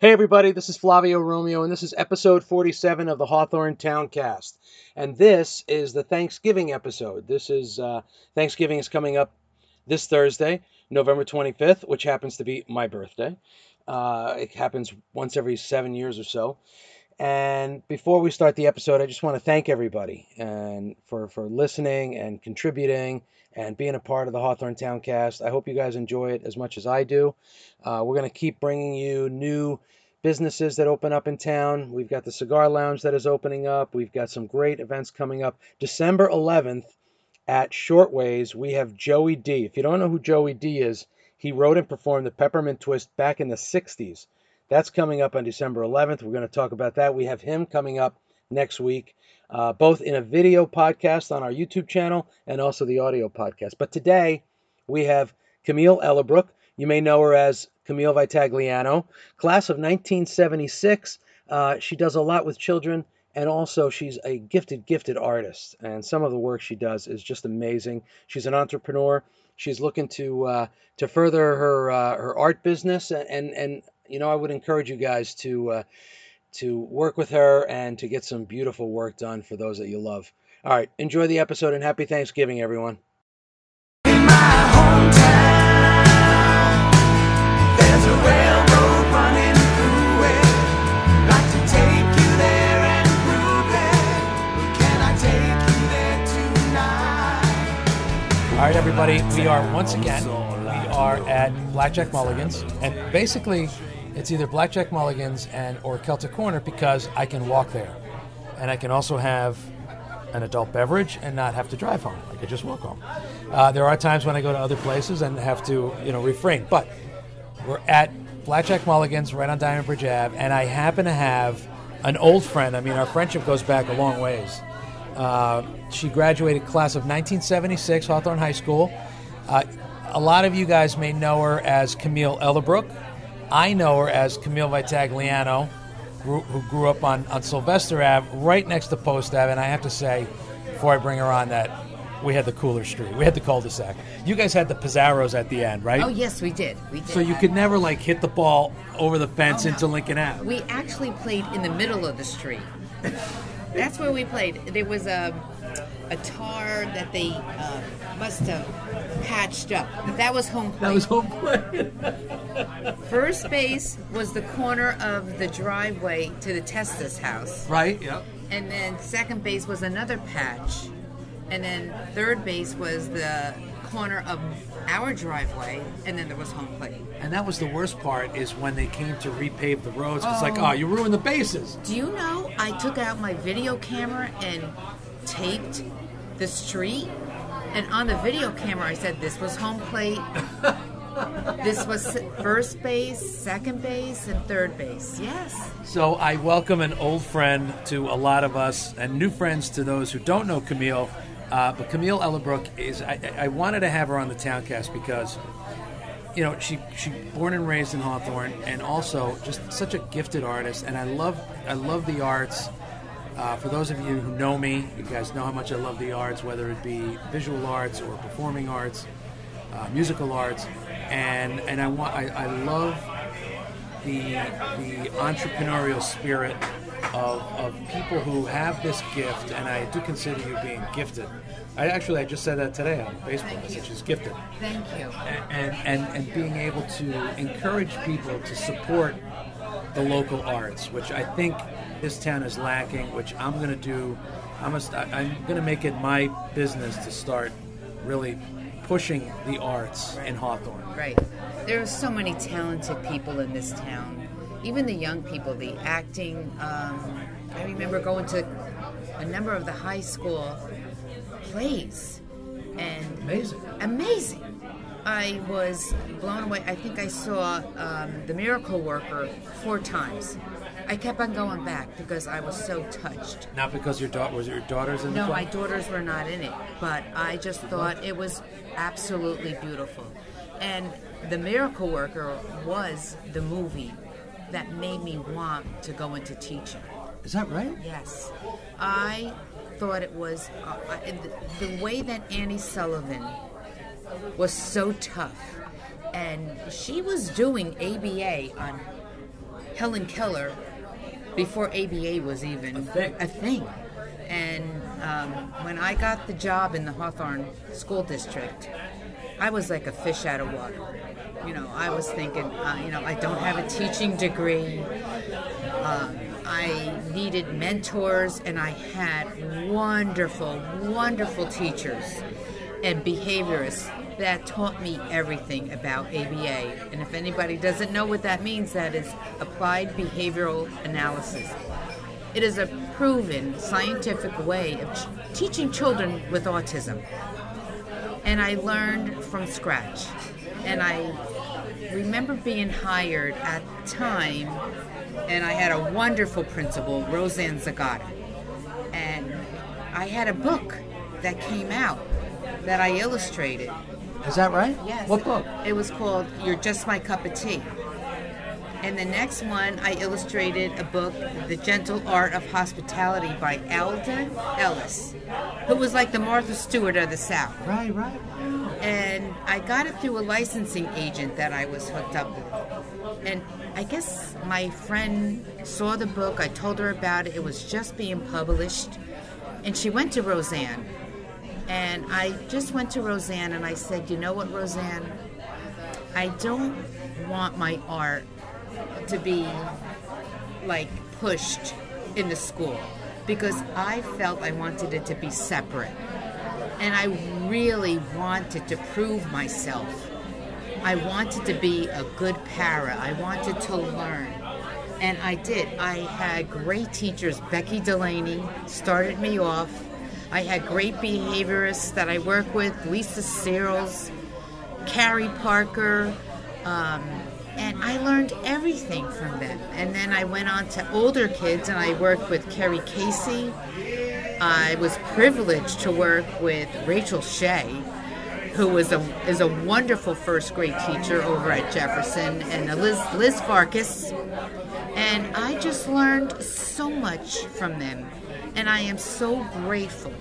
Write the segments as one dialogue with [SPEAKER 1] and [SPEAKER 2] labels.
[SPEAKER 1] Hey, everybody, this is Flavio Romeo, and this is episode 47 of the Hawthorne Towncast. And this is the Thanksgiving episode. This is uh, Thanksgiving is coming up this Thursday, November 25th, which happens to be my birthday. Uh, it happens once every seven years or so. And before we start the episode, I just want to thank everybody and for, for listening and contributing and being a part of the Hawthorne Towncast. I hope you guys enjoy it as much as I do. Uh, we're going to keep bringing you new businesses that open up in town. We've got the Cigar Lounge that is opening up. We've got some great events coming up. December 11th at Shortways, we have Joey Dee. If you don't know who Joey Dee is, he wrote and performed the Peppermint Twist back in the 60s. That's coming up on December 11th. We're going to talk about that. We have him coming up next week, uh, both in a video podcast on our YouTube channel and also the audio podcast. But today we have Camille Ellerbrook. You may know her as Camille Vitagliano, class of 1976. Uh, she does a lot with children, and also she's a gifted, gifted artist. And some of the work she does is just amazing. She's an entrepreneur. She's looking to uh, to further her uh, her art business, and, and and you know I would encourage you guys to uh, to work with her and to get some beautiful work done for those that you love. All right, enjoy the episode and happy Thanksgiving, everyone.
[SPEAKER 2] In my hometown, there's a railroad running through it. Like to take you there and prove it. Can I take you there tonight?
[SPEAKER 3] All right, everybody, we are once again, we are at Blackjack Mulligan's, and basically, it's either Blackjack Mulligan's and or Celtic Corner because I can walk there, and I can also have an adult beverage and not have to drive home. I could just walk home. Uh, there are times when I go to other places and have to, you know, refrain. But we're at Blackjack Mulligan's right on Diamond Bridge Ave, and I happen to have an old friend. I mean, our friendship goes back a long ways. Uh, she graduated class of 1976, Hawthorne High School. Uh, a lot of you guys may know her as Camille Ellerbrook. I know her as Camille Vitagliano, who who grew up on, on Sylvester Ave, right next to Post Ave. And I have to say, before I bring her on, that we had the cooler street. We had the cul-de-sac. You guys had the Pizarros at the end, right?
[SPEAKER 4] Oh yes, we did. We did.
[SPEAKER 3] So you could never like hit the ball over the fence
[SPEAKER 4] Oh, no.
[SPEAKER 3] into Lincoln Ave.
[SPEAKER 4] We actually played in the middle of the street. That's where we played. There was a a tar that they uh, must have patched up. That was home plate.
[SPEAKER 3] That was home plate.
[SPEAKER 4] First base was the corner of the driveway to the Testis house,
[SPEAKER 3] right? Yep.
[SPEAKER 4] and then second base was another patch, and then third base was the corner of our driveway, and then there was home plate.
[SPEAKER 3] And that was the worst part is when they came to repave the roads. It's like, oh, you ruined the bases.
[SPEAKER 4] Do you know I took out my video camera and taped the street? And on the video camera, I said this was home plate. this was first base, second base, and third base. Yes.
[SPEAKER 3] So I welcome an old friend to a lot of us and new friends to those who don't know Camille. Uh, but Camille Ellerbrook is, I, I wanted to have her on the Towncast because, you know, she she born and raised in Hawthorne and also just such a gifted artist. And I love I love the arts. Uh, for those of you who know me, you guys know how much I love the arts, whether it be visual arts or performing arts, uh, musical arts, and and I want I, I love the the entrepreneurial spirit of, of people who have this gift, and I do consider you being gifted. I actually I just said that today on Facebook. which is gifted,
[SPEAKER 4] Thank you.
[SPEAKER 3] and and and being able to encourage people to support the local arts, which I think this town is lacking. Which I'm going to do. I'm I'm to make it my business to start really pushing the arts in Hawthorne.
[SPEAKER 4] Right. There are so many talented people in this town. Even the young people, the acting. Um, I remember going to a number of the high school plays, and
[SPEAKER 3] Amazing.
[SPEAKER 4] amazing. I was blown away. I think I saw um, The Miracle Worker four times. I kept on going back because I was so touched.
[SPEAKER 3] Not because your daughter was your daughters in the
[SPEAKER 4] No, my daughters were not in it, but I just thought it was absolutely beautiful. And The Miracle Worker was the movie that made me want to go into teaching.
[SPEAKER 3] Is that right?
[SPEAKER 4] Yes. I thought it was uh, I, the, the way that Annie Sullivan was so tough. And she was doing ABA on Helen Keller before ABA was even
[SPEAKER 3] A thing.
[SPEAKER 4] A thing. And um, when I got the job in the Hawthorne School District, I was like a fish out of water. You know, I was thinking, uh, you know, I don't have a teaching degree. Um, I needed mentors, and I had wonderful, wonderful teachers and behaviorists that taught me everything about ABA. And if anybody doesn't know what that means, that is applied behavioral analysis. It is a proven scientific way of ch- teaching children with autism. And I learned from scratch. And I remember being hired at the time, and I had a wonderful principal, Roseanne Zagata. And I had a book that came out that I illustrated.
[SPEAKER 3] Is that right?
[SPEAKER 4] Yes.
[SPEAKER 3] What book?
[SPEAKER 4] It was called You're Just My Cup of Tea. And the next one, I illustrated a book, The Gentle Art of Hospitality by Eldon Ellis, who was like the Martha Stewart of the South.
[SPEAKER 3] Right, right.
[SPEAKER 4] And I got it through a licensing agent that I was hooked up with. And I guess my friend saw the book, I told her about it, it was just being published. And she went to Roseanne. And I just went to Roseanne and I said, You know what, Roseanne? I don't want my art to be like pushed in the school because I felt I wanted it to be separate. And I really wanted to prove myself. I wanted to be a good para. I wanted to learn. And I did. I had great teachers. Becky Delaney started me off. I had great behaviorists that I work with, Lisa Searles, Carrie Parker, um, and I learned everything from them. And then I went on to older kids, and I worked with Kerry Casey. I was privileged to work with Rachel Shea, who was a is a wonderful first grade teacher over at Jefferson, and Liz Liz Farkas. And I just learned so much from them, and I am so grateful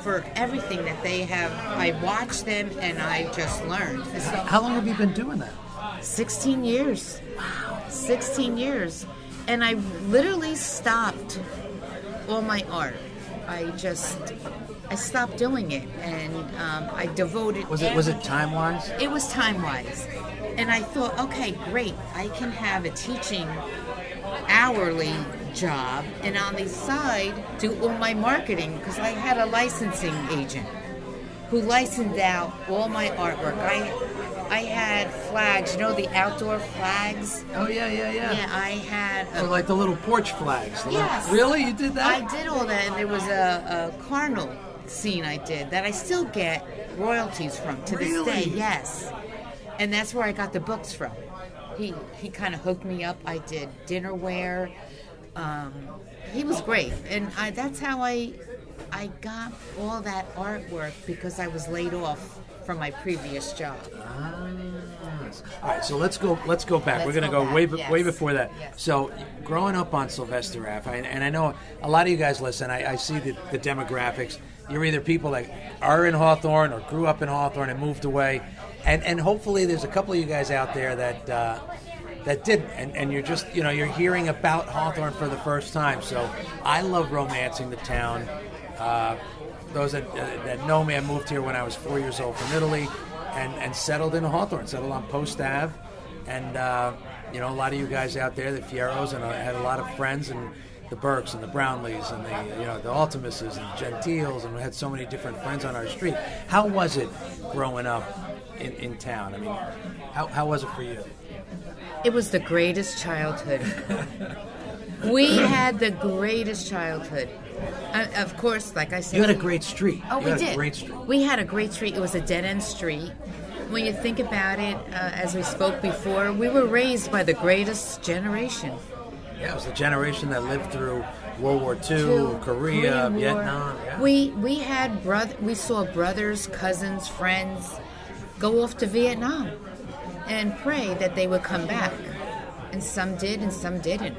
[SPEAKER 4] for everything that they have. I watched them, and I just learned. So,
[SPEAKER 3] How long have you been doing that?
[SPEAKER 4] 16 years. Wow. 16 years. And I literally stopped all my art. I just, I stopped doing it. And um, I devoted.
[SPEAKER 3] Was it was it time wise?
[SPEAKER 4] It was time wise. And I thought, okay, great. I can have a teaching hourly job and on the side do all my marketing because I had a licensing agent who licensed out all my artwork. I I had flags, you know the outdoor flags?
[SPEAKER 3] Oh yeah, yeah, yeah.
[SPEAKER 4] Yeah, I had a
[SPEAKER 3] Or like the little porch flags. the little-
[SPEAKER 4] Yes.
[SPEAKER 3] Really? You did that?
[SPEAKER 4] I did all that, and there was a, a carnal scene I did that I still get royalties from to this day. Yes, and that's where I got the books from. He he kind of hooked me up. I did dinnerware. Um, he was great, and I, that's how I I got all that artwork because I was laid off from my previous job.
[SPEAKER 3] All right, so let's go. Let's go back.
[SPEAKER 4] Let's
[SPEAKER 3] We're going to
[SPEAKER 4] go
[SPEAKER 3] go, way
[SPEAKER 4] back, yes.
[SPEAKER 3] way before that.
[SPEAKER 4] Yes.
[SPEAKER 3] So, growing up on Sylvester Ave, I, and I know a lot of you guys listen. I, I see the, the demographics. You're either people that are in Hawthorne or grew up in Hawthorne and moved away, and and hopefully there's a couple of you guys out there that. Uh, that didn't, and, and you're just, you know, you're hearing about Hawthorne for the first time. So I love romancing the town. Uh, those that, uh, that know me, I moved here when I was four years old from Italy and, and settled in Hawthorne, settled on Post Ave. And, uh, you know, a lot of you guys out there, the Fierros, and I had a lot of friends, and the Burks and the Brownlees and the, you know, the Ultimuses and Gentiles, and we had so many different friends on our street. How was it growing up in, in town? I mean, how, how was it for you?
[SPEAKER 4] It was the greatest childhood. we had the greatest childhood. Uh, of course, like I said,
[SPEAKER 3] You had a great street.
[SPEAKER 4] Oh,
[SPEAKER 3] you
[SPEAKER 4] we
[SPEAKER 3] had
[SPEAKER 4] did.
[SPEAKER 3] a great street.
[SPEAKER 4] We had a great street. It was a dead end street. When you think about it, uh, as we spoke before, we were raised by the greatest generation.
[SPEAKER 3] Yeah, it was the generation that lived through World War II, Korea. Vietnam. Yeah.
[SPEAKER 4] We we had brother. We saw brothers, cousins, friends go off to Vietnam and pray that they would come back, and some did, and some didn't.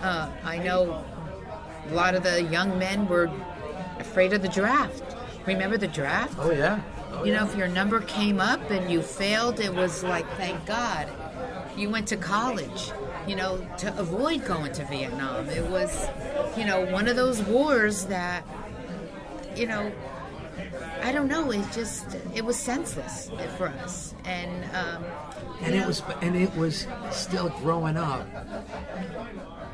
[SPEAKER 4] Uh, I know a lot of the young men were afraid of the draft. Remember the draft?
[SPEAKER 3] oh yeah. Oh,
[SPEAKER 4] You
[SPEAKER 3] yeah.
[SPEAKER 4] know, if your number came up and you failed, it was like, thank God. You went to college. you know, to avoid going to Vietnam. It was, you know, one of those wars that, you know, I don't know. It just it was senseless for us, and um,
[SPEAKER 3] and it
[SPEAKER 4] know,
[SPEAKER 3] was and it was still growing up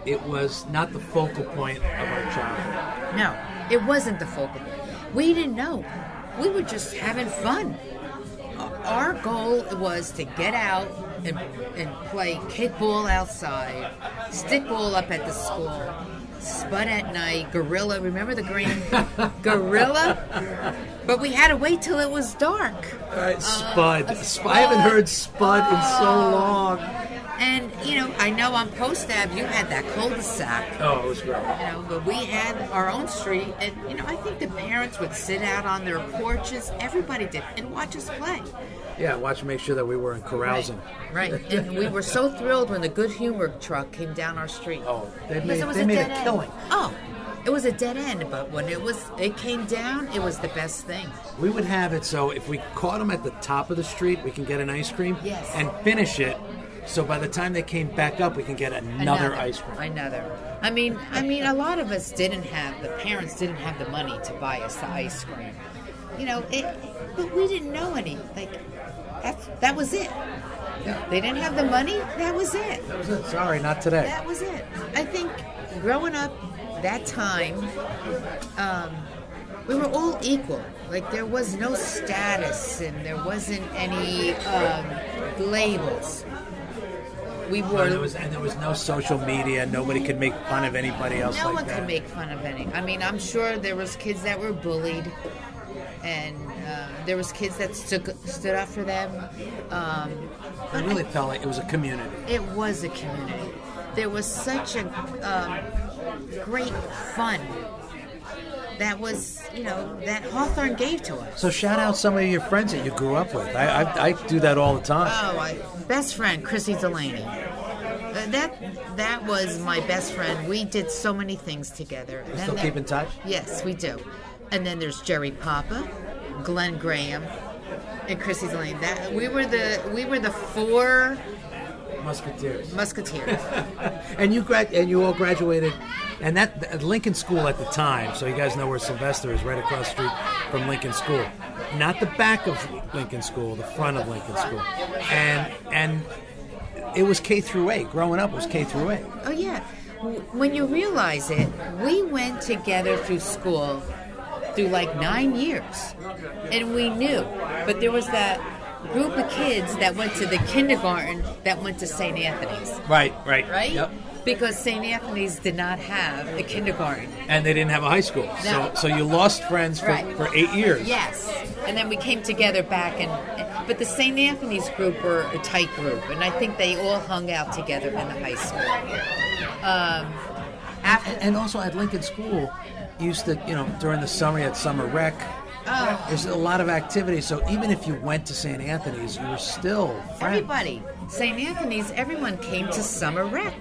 [SPEAKER 3] it was not the focal point of our childhood
[SPEAKER 4] no, it wasn't the focal. point. We didn't know. We were just having fun. Our goal was to get out and, and play kickball outside, stickball up at the school, spud at night, gorilla. Remember the green gorilla? But we had to wait till it was dark.
[SPEAKER 3] right spud.
[SPEAKER 4] a
[SPEAKER 3] Sp- i haven't heard spud in so oh. long
[SPEAKER 4] And you know, I know on Post Ave you had that cul-de-sac.
[SPEAKER 3] oh it was great
[SPEAKER 4] You know, but we had our own street, and you know, I think the parents would sit out on their porches. Everybody did, and watch us play.
[SPEAKER 3] yeah watch and make sure that we weren't carousing
[SPEAKER 4] Right, and we were so thrilled when the Good Humor truck came down our street.
[SPEAKER 3] oh they made,
[SPEAKER 4] it was
[SPEAKER 3] they made a killing
[SPEAKER 4] Oh, it was a dead end, but when it was, it came down. It was the best thing.
[SPEAKER 3] we would have it so if we caught them at the top of the street we can get an ice cream
[SPEAKER 4] Yes.
[SPEAKER 3] and finish it so by the time they came back up we can get another, ice cream
[SPEAKER 4] Another. I mean, I mean, a lot of us didn't have the parents didn't have the money to buy us the ice cream. You know, it, but we didn't know any. Like, that's that was it. Yeah. They didn't have the money. That was it.
[SPEAKER 3] that was it sorry not today
[SPEAKER 4] That was it. I think growing up that time, um, we were all equal. Like there was no status and there wasn't any um, labels. We
[SPEAKER 3] And
[SPEAKER 4] were.
[SPEAKER 3] there was and there was no social media. Nobody could make fun of anybody else
[SPEAKER 4] no
[SPEAKER 3] like
[SPEAKER 4] one
[SPEAKER 3] that.
[SPEAKER 4] could make fun of any. I mean, I'm sure there was kids that were bullied, and uh, there was kids that stood stood up for them. Um,
[SPEAKER 3] I really felt like it was a community.
[SPEAKER 4] it was a community. There was such a um, great fun that was, you know, that Hawthorne gave to us.
[SPEAKER 3] So shout out some of your friends that you grew up with. I I, I do that all the time.
[SPEAKER 4] Oh, I, best friend Chrissy Delaney. Uh, that that was my best friend. We did so many things together. And
[SPEAKER 3] Still
[SPEAKER 4] then-
[SPEAKER 3] keep in touch.
[SPEAKER 4] Yes, we do. And then there's Jerry Papa, Glenn Graham, and Chrissy Delaney. That we were the we were the four
[SPEAKER 3] Musketeers.
[SPEAKER 4] musketeers.
[SPEAKER 3] And you grad and you all graduated, and that at Lincoln School at the time. So you guys know where Sylvester is, right across the street from Lincoln School. Not the back of Lincoln School, the front of Lincoln School. And and it was K through eight. Growing up was K through eight.
[SPEAKER 4] Oh yeah. When you realize it, we went together through school through like nine years, and we knew. But there was that group of kids that went to the kindergarten that went to St. Anthony's,
[SPEAKER 3] Right, right,
[SPEAKER 4] right?
[SPEAKER 3] Yep.
[SPEAKER 4] Because St. Anthony's did not have a kindergarten.
[SPEAKER 3] And they didn't have a high school,
[SPEAKER 4] No.
[SPEAKER 3] so so you lost friends for,
[SPEAKER 4] Right.
[SPEAKER 3] for eight years.
[SPEAKER 4] Yes, and then we came together back, and but the St. Anthony's group were a tight group, and I think they all hung out together in the high school. Um, after,
[SPEAKER 3] And also at Lincoln School, used to, you know, during the summer you had summer rec.
[SPEAKER 4] Oh,
[SPEAKER 3] There's a lot of activity. so even if you went to St. Anthony's, you were still friends.
[SPEAKER 4] everybody, St. Anthony's, everyone came to summer rec,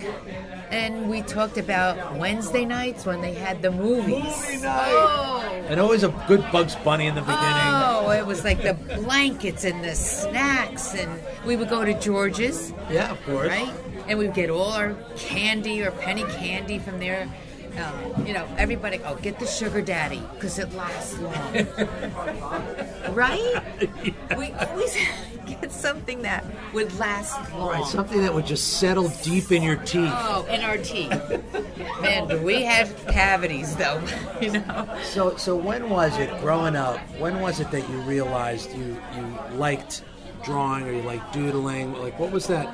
[SPEAKER 4] and we talked about Wednesday nights when they had the movies.
[SPEAKER 3] Movie night.
[SPEAKER 4] Oh.
[SPEAKER 3] And always a good Bugs Bunny in the beginning.
[SPEAKER 4] Oh, it was like the blankets and the snacks, and we would go to George's.
[SPEAKER 3] Yeah, of course.
[SPEAKER 4] right? And we'd get all our candy or penny candy from there. Um, you know, everybody, oh, get the sugar daddy because it lasts long. right? We always get something that would last long.
[SPEAKER 3] Right, something that would just settle deep in your teeth.
[SPEAKER 4] Oh, in our teeth. Man, we have cavities though, you know?
[SPEAKER 3] So, so when was it growing up? When was it that you realized you you liked drawing or you liked doodling? Like, what was that?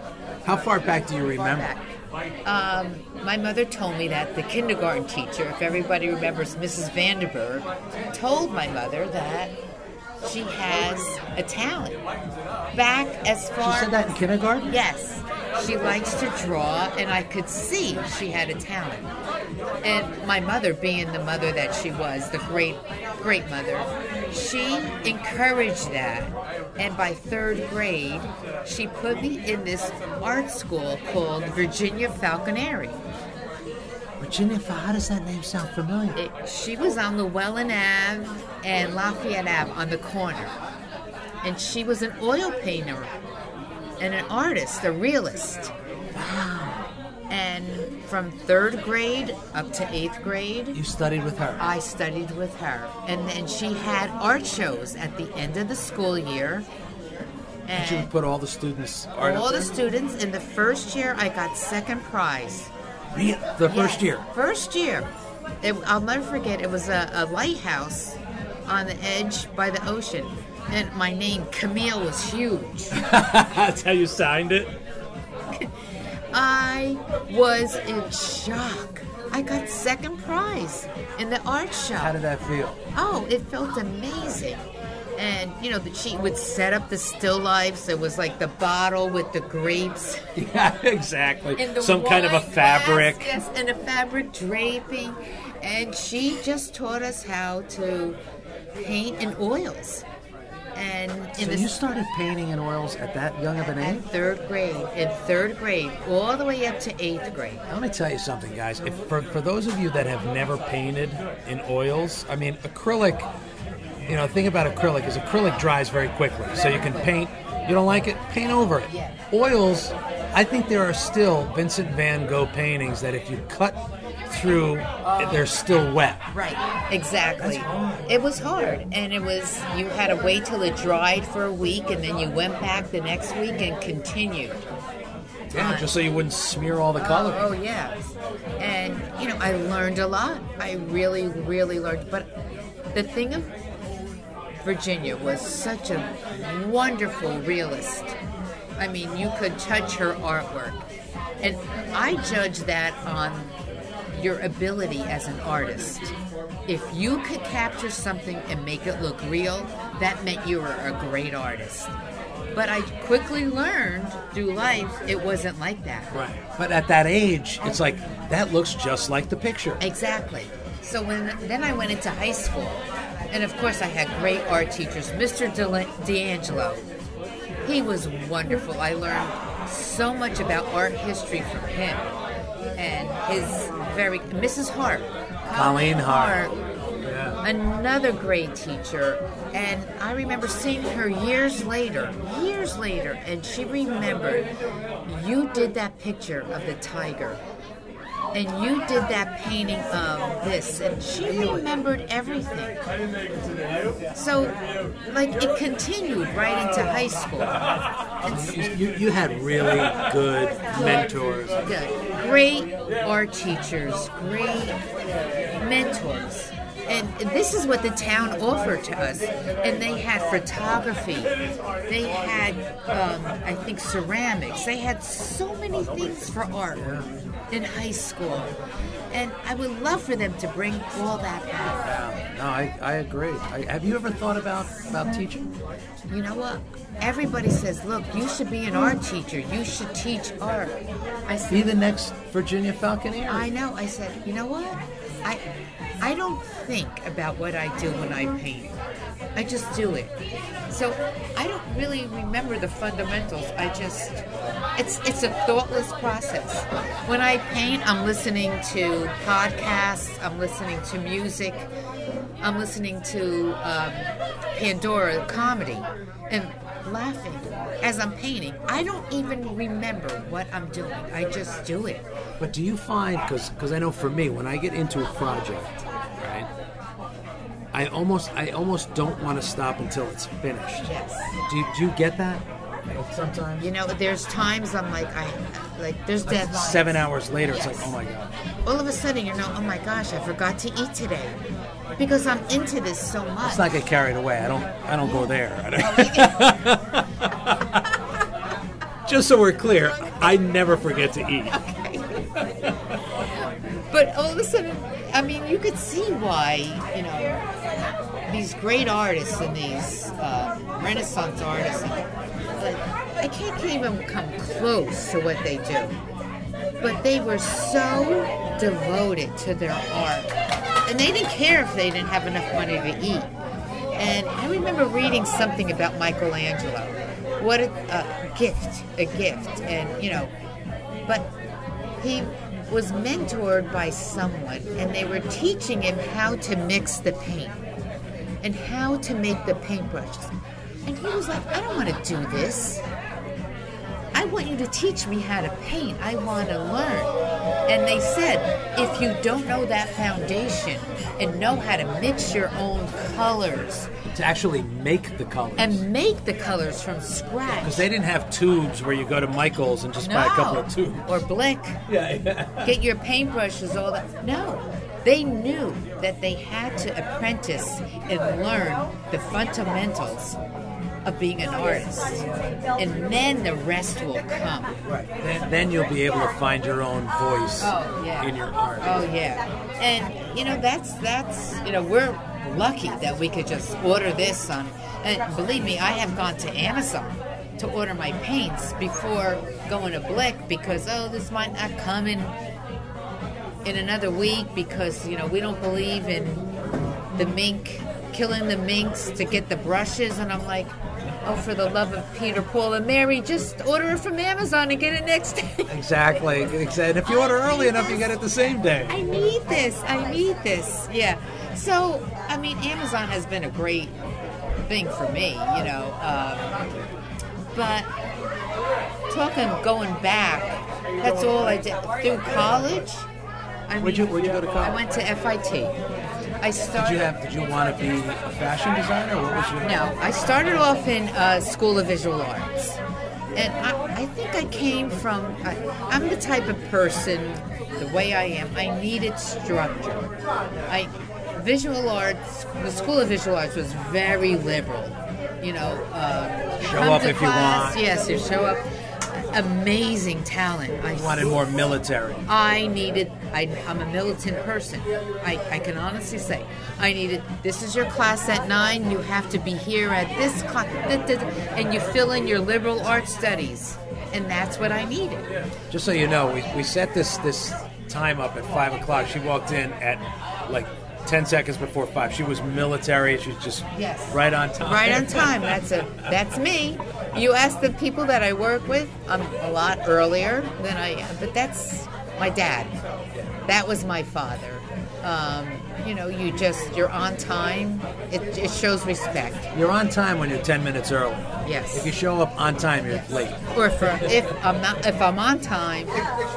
[SPEAKER 3] How far back do you remember?
[SPEAKER 4] Um, my mother told me that the kindergarten teacher, if everybody remembers Mrs. Vanderburg, told my mother that she has a talent. Back as far.
[SPEAKER 3] She said that in kindergarten.
[SPEAKER 4] Yes. She likes to draw, and I could see she had a talent. And my mother, being the mother that she was, the great, great mother, she encouraged that. And by third grade, she put me in this art school called Virginia Falconeri.
[SPEAKER 3] Virginia, how does that name sound familiar?
[SPEAKER 4] It, she was on Llewellyn Ave and Lafayette Ave on the corner. And she was an oil painter and an artist, a realist. Wow. And from third grade up to eighth grade,
[SPEAKER 3] You studied with her.
[SPEAKER 4] I studied with her. And then she had art shows at the end of the school year.
[SPEAKER 3] And she would put all the students art
[SPEAKER 4] all the students in the first year, I got second prize.
[SPEAKER 3] Re- the first year.
[SPEAKER 4] First year. It, I'll never forget. It was a, a lighthouse on the edge by the ocean. And my name, Camille, was huge.
[SPEAKER 3] That's how you signed it.
[SPEAKER 4] I was in shock. I got second prize in the art show.
[SPEAKER 3] How did that feel?
[SPEAKER 4] Oh, it felt amazing. And you know, she would set up the still lifes. It was like the bottle with the grapes
[SPEAKER 3] Yeah, exactly.
[SPEAKER 4] and the
[SPEAKER 3] Some kind of a fabric.
[SPEAKER 4] glass, yes, and a fabric draping. And she just taught us how to paint in oils. And in
[SPEAKER 3] So
[SPEAKER 4] the
[SPEAKER 3] you started painting in oils at that young of an age?
[SPEAKER 4] third grade, in third grade, all the way up to eighth grade.
[SPEAKER 3] Let me tell you something, guys. If for, for those of you that have never painted in oils, I mean, acrylic, you know, the thing about acrylic is acrylic dries very quickly. So you can paint, you don't like it, paint over it. Oils, I think there are still Vincent van Gogh paintings that if you cut through, they're still wet.
[SPEAKER 4] Right, exactly. It was hard, and it was you had to wait till it dried for a week, and then you went back the next week and continued.
[SPEAKER 3] Yeah, um, just so you wouldn't smear all the color.
[SPEAKER 4] Oh, oh yeah, and you know I learned a lot. I really, really learned. But the thing of Virginia was such a wonderful realist. I mean, you could touch her artwork, and I judge that on your ability as an artist. If you could capture something and make it look real, that meant you were a great artist. But I quickly learned through life it wasn't like that.
[SPEAKER 3] Right. But at that age, it's like, that looks just like the picture.
[SPEAKER 4] Exactly. So when then I went into high school, and of course I had great art teachers. Mr. D'Angelo, he was wonderful. I learned so much about art history from him, and his very Mrs. Hart,
[SPEAKER 3] Colleen Hart.
[SPEAKER 4] another great teacher. And I remember seeing her years later, years later, and she remembered you did that picture of the tiger. And you did that painting of this, and she remembered everything. So, like, it continued right into high school.
[SPEAKER 3] You, you had really good mentors.
[SPEAKER 4] good. Great art teachers, great mentors. And this is what the town offered to us. And they had photography. They had, um, I think, ceramics. They had so many things for art in high school. And I would love for them to bring all that back.
[SPEAKER 3] No, I, I agree. I, have you ever thought about, about teaching?
[SPEAKER 4] You know what? Everybody says, look, you should be an art teacher. You should teach art. I said,
[SPEAKER 3] Be the next Virginia Falconer.
[SPEAKER 4] I know. I said, you know what? I I don't think about what I do when I paint. I just do it. So I don't really remember the fundamentals. I just it's it's a thoughtless process. When I paint, I'm listening to podcasts. I'm listening to music. I'm listening to um, Pandora comedy and laughing as I'm painting. I don't even remember what I'm doing. I just do it.
[SPEAKER 3] But do you find, because because I know for me, when I get into a project, I almost I almost don't want to stop until it's finished.
[SPEAKER 4] Yes.
[SPEAKER 3] Do you, do you get that? Sometimes.
[SPEAKER 4] You know, there's times I'm like, I like, there's deadlines.
[SPEAKER 3] Seven hours later, it's like, oh my god.
[SPEAKER 4] All of a sudden, you know, oh my gosh, I forgot to eat today because I'm into this so much.
[SPEAKER 3] Let's not get carried away. I don't I don't go there. Just so we're clear, I never forget to eat.
[SPEAKER 4] But all of a sudden, I mean, you could see why, you know, these great artists and these uh, Renaissance artists, like, I can't even come close to what they do. But they were so devoted to their art. And they didn't care if they didn't have enough money to eat. And I remember reading something about Michelangelo. What a, a gift, a gift. And, you know, but he was mentored by someone and they were teaching him how to mix the paint and how to make the paintbrushes. And he was like, I don't want to do this. I want you to teach me how to paint. I want to learn. And they said, if you don't know that foundation and know how to mix your own colors
[SPEAKER 3] To actually make the colors.
[SPEAKER 4] and make the colors from scratch.
[SPEAKER 3] because they didn't have tubes where you go to Michael's and just buy a couple of tubes.
[SPEAKER 4] Or Blick.
[SPEAKER 3] Yeah, yeah.
[SPEAKER 4] get your paintbrushes, all that. No, they knew that they had to apprentice and learn the fundamentals of being an artist, and then the rest will come.
[SPEAKER 3] Then, then you'll be able to find your own voice
[SPEAKER 4] Oh yeah.
[SPEAKER 3] in your art.
[SPEAKER 4] Oh yeah, and you know that's that's you know we're lucky that we could just order this on. And believe me, I have gone to Amazon to order my paints before going to Blick because oh this might not come in in another week because you know we don't believe in the mink killing the minks to get the brushes and I'm like oh for the love of Peter Paul and Mary just order it from Amazon and get it next day.
[SPEAKER 3] Exactly. And if you order early enough, you get it the same day.
[SPEAKER 4] I need this. I need this. Yeah. So, I mean, Amazon has been a great thing for me, you know. Um, but talking going back, that's all I did through college. I
[SPEAKER 3] Where'd you- where'd you go to college?
[SPEAKER 4] I went to FIT. I
[SPEAKER 3] Did
[SPEAKER 4] started.
[SPEAKER 3] you have? Did you want to be a fashion designer? What was your?
[SPEAKER 4] No, I started off in uh, School of Visual Arts. And I, I think I came from, I, I'm the type of person, the way I am, I needed structure. I, visual arts, the School of Visual Arts was very liberal. You know, uh,
[SPEAKER 3] Show up if you want.
[SPEAKER 4] Yes, you show up. Amazing talent. I
[SPEAKER 3] You wanted more military.
[SPEAKER 4] I needed, I, I'm a militant person. I, I can honestly say, I needed, this is your class at nine, you have to be here at this class, and you fill in your liberal arts studies. And that's what I needed.
[SPEAKER 3] Just so you know, we, we set this this time up at five o'clock. She walked in at like ten seconds before five. She was military. She was just
[SPEAKER 4] Yes.
[SPEAKER 3] right on time.
[SPEAKER 4] Right on time. That's a, that's me. You ask the people that I work with, I'm a lot earlier than I am, but that's my dad. That was my father. Um, you know, you just, you're on time. It, it shows respect.
[SPEAKER 3] You're on time when you're ten minutes early.
[SPEAKER 4] Yes.
[SPEAKER 3] If you show up on time, you're late.
[SPEAKER 4] Or if, if I'm not, if I'm on time,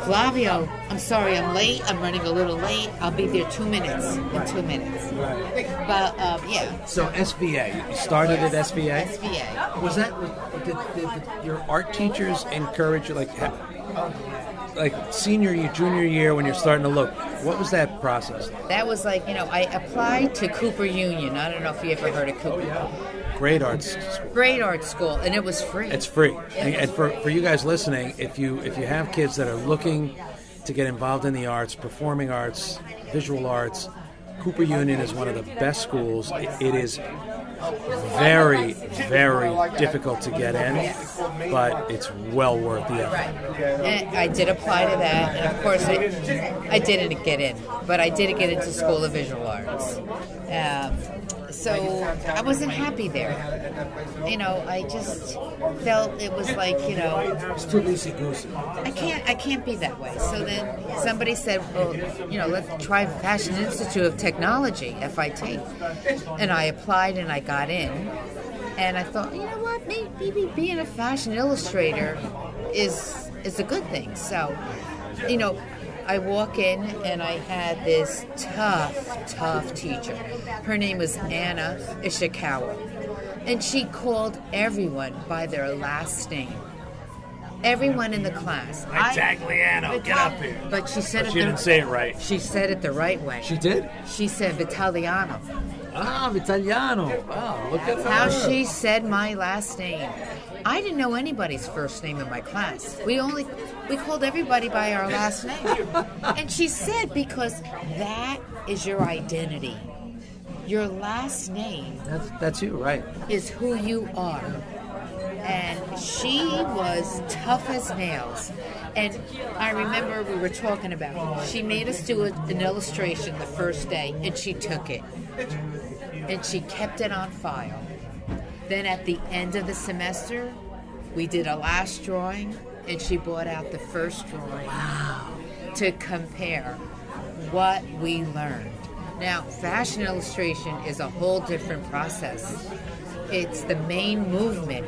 [SPEAKER 4] Flavio, I'm sorry, I'm late. I'm running a little late. I'll be there two minutes. In two minutes. But um, yeah,
[SPEAKER 3] So SVA, you started at SVA.
[SPEAKER 4] SVA.
[SPEAKER 3] Was that did, did, did your art teachers encourage you like ha- like senior year, junior year when you're starting to look? What was that process? like?
[SPEAKER 4] That was like you know I applied to Cooper Union. I don't know if you ever heard of Cooper.
[SPEAKER 3] Oh, Great arts school.
[SPEAKER 4] Great art school, and it was free.
[SPEAKER 3] It's free. And, and for, for you guys listening, if you if you have kids that are looking to get involved in the arts, performing arts, visual arts, Cooper Union is one of the best schools. It, it is very very difficult to get in, but it's well worth the effort.
[SPEAKER 4] And I did apply to that, and of course, I, I didn't get in, but I did get into School of Visual Arts. Um, so I wasn't happy there. You know, I just felt it was like, you know. I can't, I can't be that way. So then somebody said, well, you know, let's try Fashion Institute of Technology, FIT, and I applied and I got in, and I thought, you know what, maybe being a fashion illustrator is is a good thing. So, you know, I walk in and I had this tough, tough teacher. Her name was Anna Ishikawa. And she called everyone by their last name. Everyone in the class. I-
[SPEAKER 3] Tagliano, get up here.
[SPEAKER 4] But she said
[SPEAKER 3] But
[SPEAKER 4] it
[SPEAKER 3] she
[SPEAKER 4] the,
[SPEAKER 3] didn't say it right.
[SPEAKER 4] She said it the right way.
[SPEAKER 3] She did?
[SPEAKER 4] She said Vitaliano.
[SPEAKER 3] Ah, Italiano. Wow, look at
[SPEAKER 4] That's how she said my last name. I didn't know anybody's first name in my class. We only we called everybody by our last name. And she said because that is your identity. Your last name
[SPEAKER 3] That's, that's you, right?
[SPEAKER 4] is who you are. And she was tough as nails. And I remember we were talking about she made us do an illustration the first day and she took it. And she kept it on file. Then at the end of the semester, we did a last drawing and she brought out the first drawing to compare what we learned. Now, fashion illustration is a whole different process. It's the main movement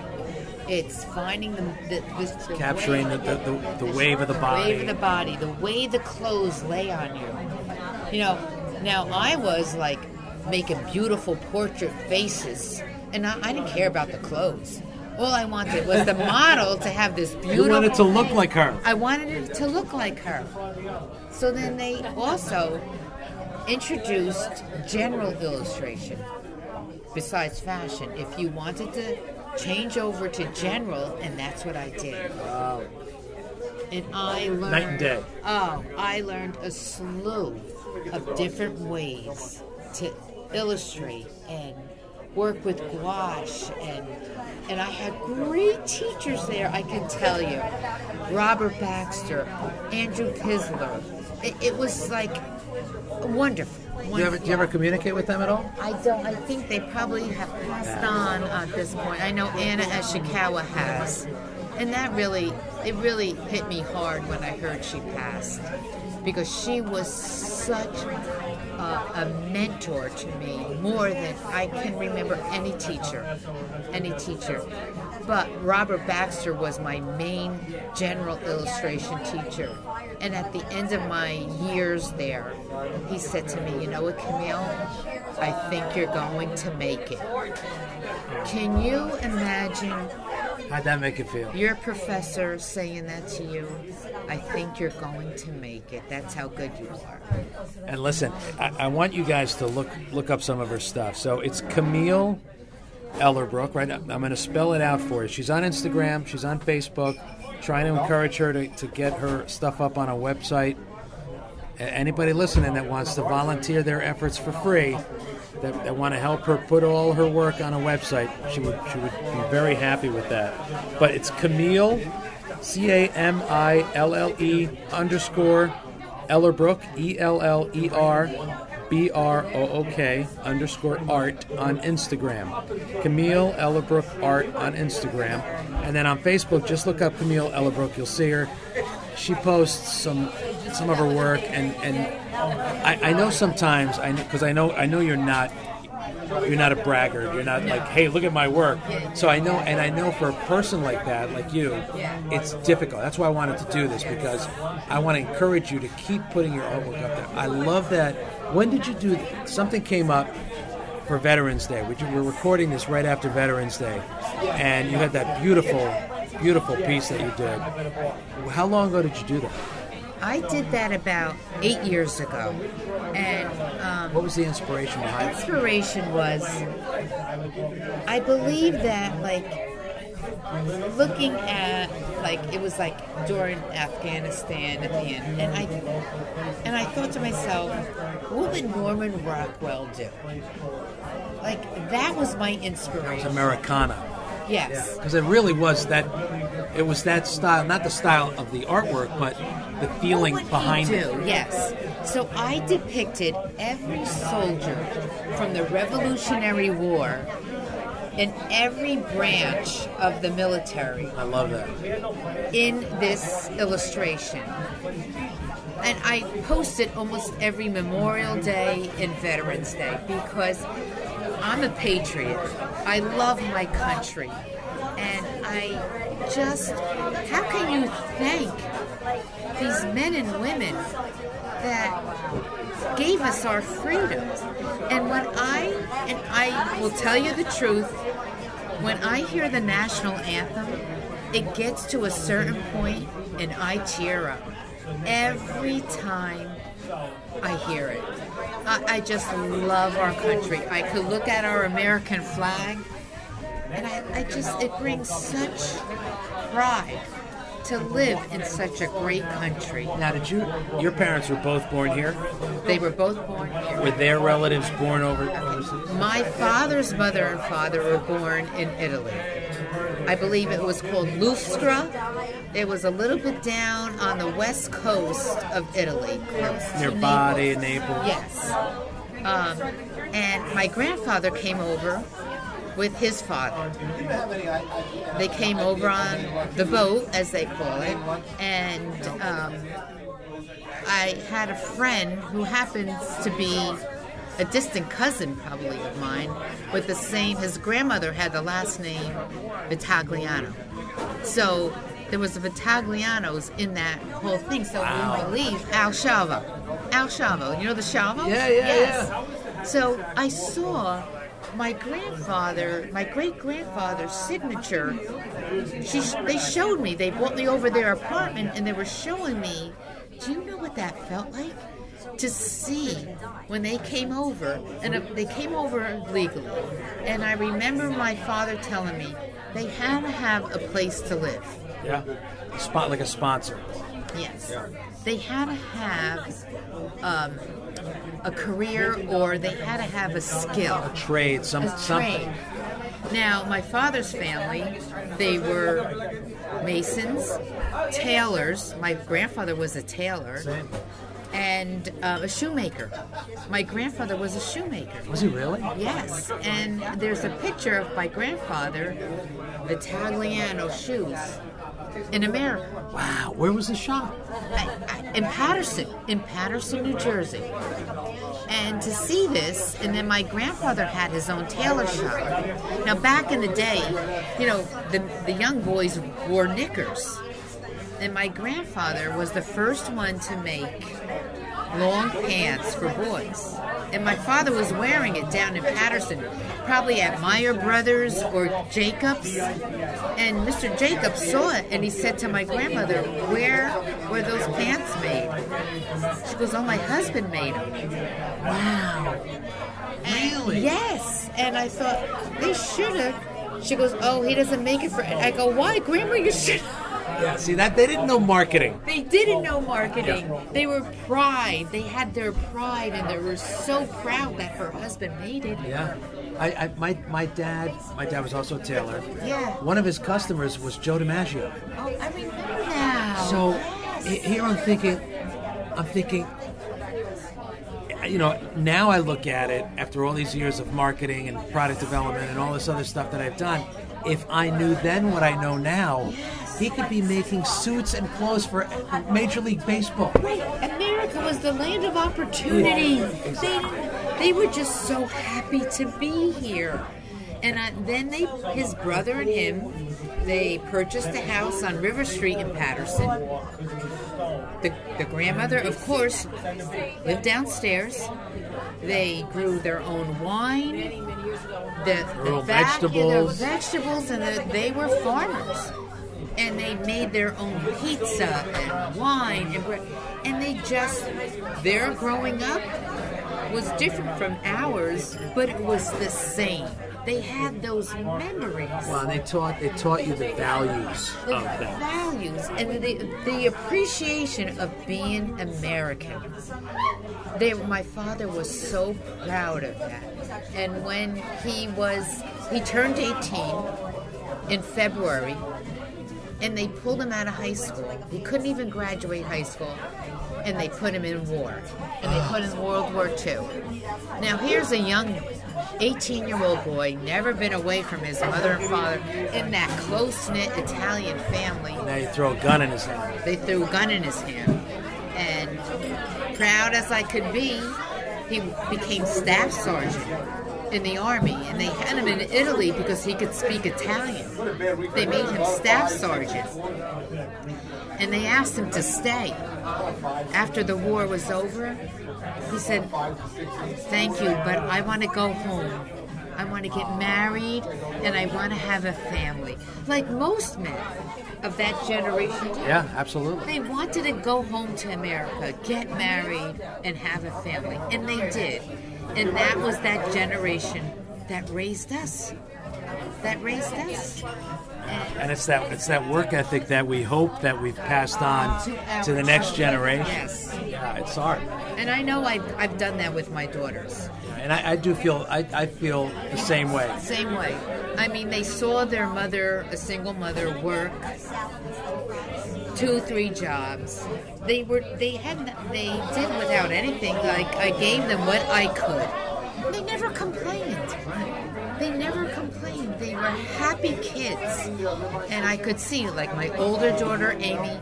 [SPEAKER 4] It's finding the, the, this, the
[SPEAKER 3] Capturing
[SPEAKER 4] way-
[SPEAKER 3] the, the, the, the wave of the
[SPEAKER 4] the
[SPEAKER 3] body.
[SPEAKER 4] wave of the body, the way the clothes lay on you. You know, now I was like making beautiful portrait faces, and I, I didn't care about the clothes. All I wanted was the model to have this beautiful.
[SPEAKER 3] you wanted it to look like her.
[SPEAKER 4] I wanted it to look like her. So then they also introduced general illustration besides fashion. If you wanted to change over to general, and that's what I did. And I learned
[SPEAKER 3] Night and day.
[SPEAKER 4] Oh, I learned a slew of different ways to illustrate and work with gouache and and I had great teachers there, I can tell you. Robert Baxter, Andrew Pisler. It, it was like wonderful.
[SPEAKER 3] Do you, ever, do you ever communicate with them at all?
[SPEAKER 4] I don't. I think they probably have passed on at this point. I know Anna Ishikawa has, and that really, it really hit me hard when I heard she passed, because she was such a, a mentor to me, more than I can remember any teacher, any teacher. But Robert Baxter was my main general illustration teacher. And at the end of my years there, he said to me, You know what, Camille? I think you're going to make it. Can you imagine
[SPEAKER 3] How'd that make you feel?
[SPEAKER 4] your professor saying that to you? I think you're going to make it. That's how good you are.
[SPEAKER 3] And listen, I, I want you guys to look look up some of her stuff. So it's Camille Ellerbrook, right? I'm going to spell it out for you. She's on Instagram, she's on Facebook, trying to encourage her to, to get her stuff up on a website. Anybody listening that wants to volunteer their efforts for free, that, that want to help her put all her work on a website, she would she would be very happy with that. But it's Camille, C A M I L L E underscore Ellerbrook, E L L E R B R O O K underscore art on Instagram. Camille Ellerbrook art on Instagram. And then on Facebook, just look up Camille Ellerbrook. You'll see her. She posts some some of her work, and and I, I know sometimes I because I know I know you're not you're not a braggart. You're not like, hey, look at my work. So I know, and I know for a person like that, like you, it's difficult. That's why I wanted to do this because I want to encourage you to keep putting your artwork up there. I love that. When did you do something came up for Veterans Day? We We're recording this right after Veterans Day, and you had that beautiful, beautiful piece that you did. How long ago did you do that?
[SPEAKER 4] I did that about eight years ago. And um,
[SPEAKER 3] What was the inspiration behind it?
[SPEAKER 4] The inspiration was I believe that like looking at like it was like during Afghanistan at the end and I and I thought to myself, what would Norman Rockwell do? Like that was my inspiration.
[SPEAKER 3] Americana.
[SPEAKER 4] Yes.
[SPEAKER 3] because it really was that it was that style not the style of the artwork but the feeling behind
[SPEAKER 4] he
[SPEAKER 3] it?
[SPEAKER 4] Yes. So I depicted every soldier from the Revolutionary War in every branch of the military
[SPEAKER 3] i love that
[SPEAKER 4] in this illustration. And I post it almost every Memorial Day and Veterans Day because I'm a patriot. I love my country. And I just, how can you thank these men and women that gave us our freedom? And when I, and I will tell you the truth, when I hear the national anthem, it gets to a certain point and I tear up every time I hear it. I, I just love our country. I could look at our American flag and I, I just, it brings such pride to live in such a great country.
[SPEAKER 3] now did you your parents were both born here
[SPEAKER 4] They were both born here.
[SPEAKER 3] were their relatives born over overseas
[SPEAKER 4] My father's mother and father were born in Italy. I believe it was called Lustra. It was a little bit down on the west coast of Italy, close to
[SPEAKER 3] near
[SPEAKER 4] Naples.
[SPEAKER 3] body naples
[SPEAKER 4] Yes. Um, and my grandfather came over with his father. They came over on the boat, as they call it, and um, I had a friend who happens to be a distant cousin probably of mine with the same. His grandmother had the last name Vitagliano, so there was the Vitaglianos in that whole thing. So
[SPEAKER 3] Wow.
[SPEAKER 4] we believe Al Shavo, Al Shavo. You know the Shavo?
[SPEAKER 3] Yeah, yeah,
[SPEAKER 4] yes. So I saw my grandfather, my great grandfather's signature. She, they showed me. They brought me over their apartment, and they were showing me. Do you know what that felt like? To see when they came over, and uh, they came over legally. And I remember my father telling me they had to have a place to live.
[SPEAKER 3] Yeah. Spot like a sponsor.
[SPEAKER 4] Yes. They had to have um, a career or they had to have a skill.
[SPEAKER 3] A trade, some
[SPEAKER 4] A
[SPEAKER 3] something.
[SPEAKER 4] trade. Now, my father's family, they were masons, tailors. My grandfather was a tailor.
[SPEAKER 3] Same.
[SPEAKER 4] And uh, a shoemaker. My grandfather was a shoemaker.
[SPEAKER 3] Was he really?
[SPEAKER 4] Yes, and there's a picture of my grandfather, Vitagliano shoes, in America.
[SPEAKER 3] Wow. Where was the shop?
[SPEAKER 4] In Paterson, in Paterson, New Jersey. And to see this, and then my grandfather had his own tailor shop. Now, back in the day, you know, the, the young boys wore knickers. And my grandfather was the first one to make long pants for boys. And my father was wearing it down in Paterson, probably at Meyer Brothers or Jacobs. And Mr. Jacobs saw it and he said to my grandmother, Where were those pants made? She goes, Oh, my husband made them.
[SPEAKER 3] Wow. Really?
[SPEAKER 4] Yes. And I thought, They should have. She goes, Oh, he doesn't make it for. I go, Why, Grandma? You should.
[SPEAKER 3] Yeah. See that they didn't know marketing.
[SPEAKER 4] They didn't know marketing. They were pride. They had their pride, and they were so proud that her husband made it.
[SPEAKER 3] Yeah. I, I my my dad my dad was also a tailor.
[SPEAKER 4] Yeah.
[SPEAKER 3] One of his customers was Joe DiMaggio.
[SPEAKER 4] Oh, I remember now.
[SPEAKER 3] So he- here I'm thinking, I'm thinking, you know, now I look at it after all these years of marketing and product development and all this other stuff that I've done. If I knew then what I know now, he could be making suits and clothes for Major League Baseball.
[SPEAKER 4] Right. America was the land of opportunity. They, they were just so happy to be here. And uh, then they, his brother and him, they purchased a house on River Street in Paterson. The, the grandmother, of course, lived downstairs. They grew their own wine, the, the
[SPEAKER 3] own
[SPEAKER 4] back- yeah, their
[SPEAKER 3] vegetables.
[SPEAKER 4] vegetables, and the, they were farmers. And they made their own pizza and wine and bread. And they just, their growing up was different from ours, but it was the same. They had those memories.
[SPEAKER 3] Well, they taught they taught you the values
[SPEAKER 4] The
[SPEAKER 3] of them.
[SPEAKER 4] values and the, the appreciation of being American. They, my father was so proud of that. And when he was, he turned 18 in February, and they pulled him out of high school. He couldn't even graduate high school, and they put him in war. And they put him in World War II. Now, here's a young 18 year old boy, never been away from his mother and father, in that close knit Italian family.
[SPEAKER 3] Now you throw a gun in his hand.
[SPEAKER 4] They threw a gun in his hand. And proud as I could be, he became staff sergeant in the army. And they had him in Italy because he could speak Italian. They made him staff sergeant. And they asked him to stay. After the war was over, he said, Thank you, but I want to go home. I want to get married and I want to have a family. Like most men of that generation did.
[SPEAKER 3] Yeah, absolutely.
[SPEAKER 4] They wanted to go home to America, get married, and have a family. And they did. And that was that generation that raised us. That raised us. And
[SPEAKER 3] And it's that it's that work ethic that we hope that we've passed on
[SPEAKER 4] To
[SPEAKER 3] to the next generation.
[SPEAKER 4] yes.
[SPEAKER 3] Yeah, it's hard.
[SPEAKER 4] and I know I've, I've done that with my daughters.
[SPEAKER 3] And I, I do feel I, I feel the same way.
[SPEAKER 4] Same way. I mean, they saw their mother, a single mother, work two, three jobs. They were they had they did without anything. Like I gave them what I could. They never complained. They never complained. They were happy kids, and I could see like my older daughter Amy.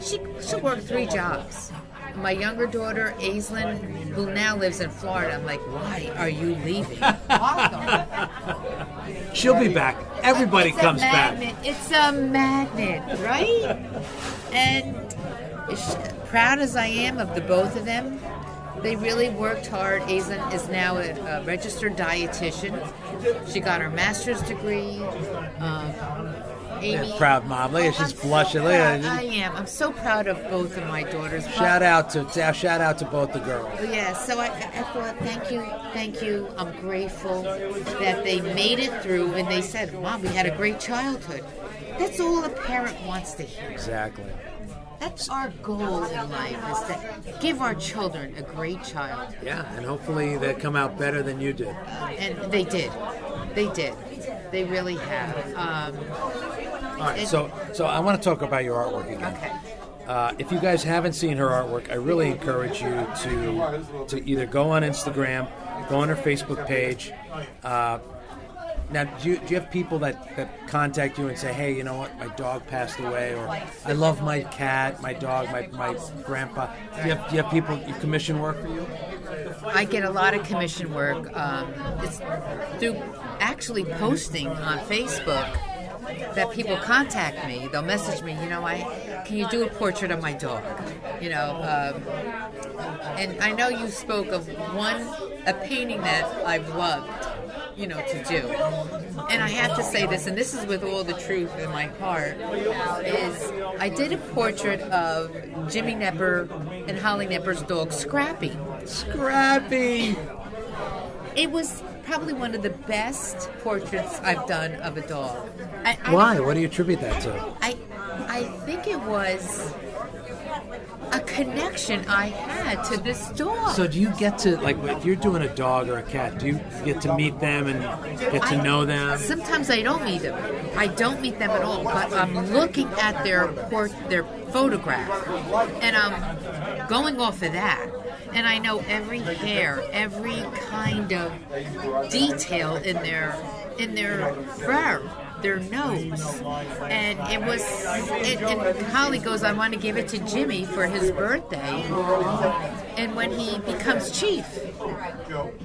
[SPEAKER 4] She she worked three jobs. My younger daughter, Aislinn, who now lives in Florida, I'm like, why are you leaving?
[SPEAKER 3] She'll be back. Everybody
[SPEAKER 4] It's
[SPEAKER 3] comes back.
[SPEAKER 4] It's a magnet, right? And proud as I am of the both of them, they really worked hard. Aislinn is now a, a registered dietitian. She got her master's degree. Um, Amy,
[SPEAKER 3] Yeah, proud mom. Look at she's blushing. Look at
[SPEAKER 4] I am. I'm so proud of both of my daughters.
[SPEAKER 3] Shout out to shout out to both the girls.
[SPEAKER 4] Yeah, so I, I thought, thank you, thank you. I'm grateful that they made it through and they said, Mom, we had a great childhood. That's all a parent wants to hear.
[SPEAKER 3] Exactly.
[SPEAKER 4] That's our goal in life is to give our children a great child.
[SPEAKER 3] Yeah, and hopefully they come out better than you did.
[SPEAKER 4] And they did. They did. They really have. Um,
[SPEAKER 3] All right, so so I want to talk about your artwork again.
[SPEAKER 4] okay.
[SPEAKER 3] Uh, if you guys haven't seen her artwork, I really encourage you to to either go on Instagram, go on her Facebook page. Uh, now, do you, do you have people that, that contact you and say, "Hey, you know what? My dog passed away," or "I love my cat, my dog, my, my grandpa." Do you have do you have people you commission work for you?
[SPEAKER 4] I get a lot of commission work. Um, it's through actually posting on Facebook that people contact me. They'll message me. You know, I can you do a portrait of my dog? You know, um, and I know you spoke of one a painting that I've loved. You know, to do. And I have to say this, and this is with all the truth in my heart, is I did a portrait of Jimmy Nepper and Holly Nepper's dog, Scrappy.
[SPEAKER 3] Scrappy.
[SPEAKER 4] It was probably one of the best portraits I've done of a dog. I, I,
[SPEAKER 3] Why? What do you attribute that to?
[SPEAKER 4] I, I think it was a connection I had to this dog.
[SPEAKER 3] So do you get to like if you're doing a dog or a cat? Do you get to meet them and get to
[SPEAKER 4] I-
[SPEAKER 3] know them?
[SPEAKER 4] Sometimes I don't meet them. I don't meet them at all. But I'm looking at their port, their photograph, and I'm going off of that. And I know every hair, every kind of detail in their in their fur, their nose, and it was. It, and Holly goes, "I want to give it to Jimmy for his birthday." And when he becomes chief.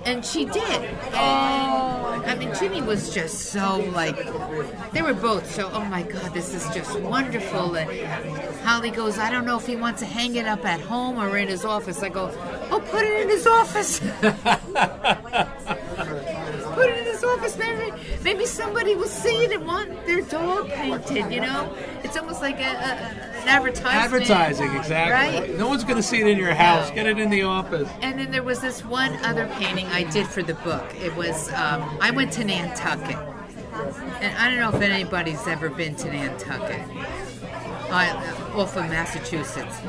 [SPEAKER 4] And she did. And I mean, Jimmy was just so like, they were both so, oh my God, this is just wonderful. And Holly goes, I don't know if he wants to hang it up at home or in his office. I go, oh, put it in his office. office. Maybe, maybe somebody will see it and want their dog painted, you know? It's almost like a, a, an advertisement.
[SPEAKER 3] Advertising, exactly.
[SPEAKER 4] Right?
[SPEAKER 3] No one's going to see it in your house. Get it in the office.
[SPEAKER 4] And then there was this one other painting I did for the book. It was um, I went to Nantucket, and I don't know if anybody's ever been to Nantucket, uh, off of Massachusetts.